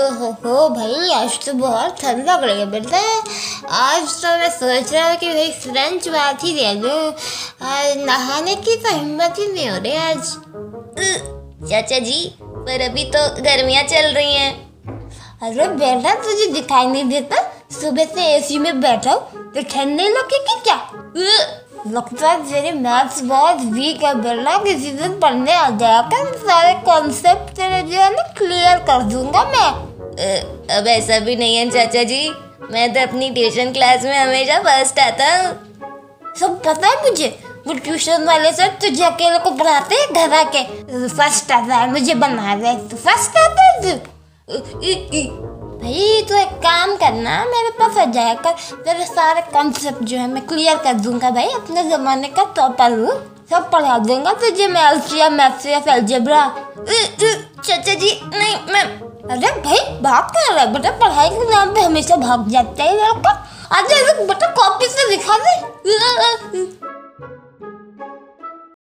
ओहो, भाई, आज तो बहुत ठंड लग रही है बेटा आज तो मैं सोच रहा हूँ कि भाई फ्रेंच बात ही लूँ आज नहाने की तो हिम्मत ही नहीं हो रही आज। चाचा जी, पर अभी तो गर्मियाँ चल रही हैं। अरे बेटा, तुझे दिखाई नहीं देता? सुबह से एसी में बैठा हूँ तो ठंड नहीं लगेगी क्या? लगता है तेरी मैथ्स बहुत वीक है बेटा किसी दिन पढ़ने आ जाया कर, सारे कॉन्सेप्ट तेरे जो है ना क्लियर कर दूँगा मैं। अब ऐसा भी नहीं है चाचा जी। मैं तो अपनी ट्यूशन क्लास में हमेशा फ़र्स्ट आता हूँ। सब पता है मुझे वो ट्यूशन वाले सर तुझे अकेले को पढ़ाते हैं घर आके? फ़र्स्ट आता है मुझे बना दे तू फ़र्स्ट आता है तू। भाई तू एक काम करना मेरे पास आ जाया कर। तेरे सारे कॉन्सेप्ट जो है मैं क्लियर कर दूँगा भाई अपने जमाने का टॉपर हूँ। सब पढ़ा दूँगा तुझे मैं एल्सिया मैथ्स अलजेब्रा अ, अ, चाचा जी नहीं मैं अरे भाई भाग कर रहा है बेटा, पढ़ाई के नाम पे हमेशा भाग जाता है लड़का आज कॉपी से दिखा दे।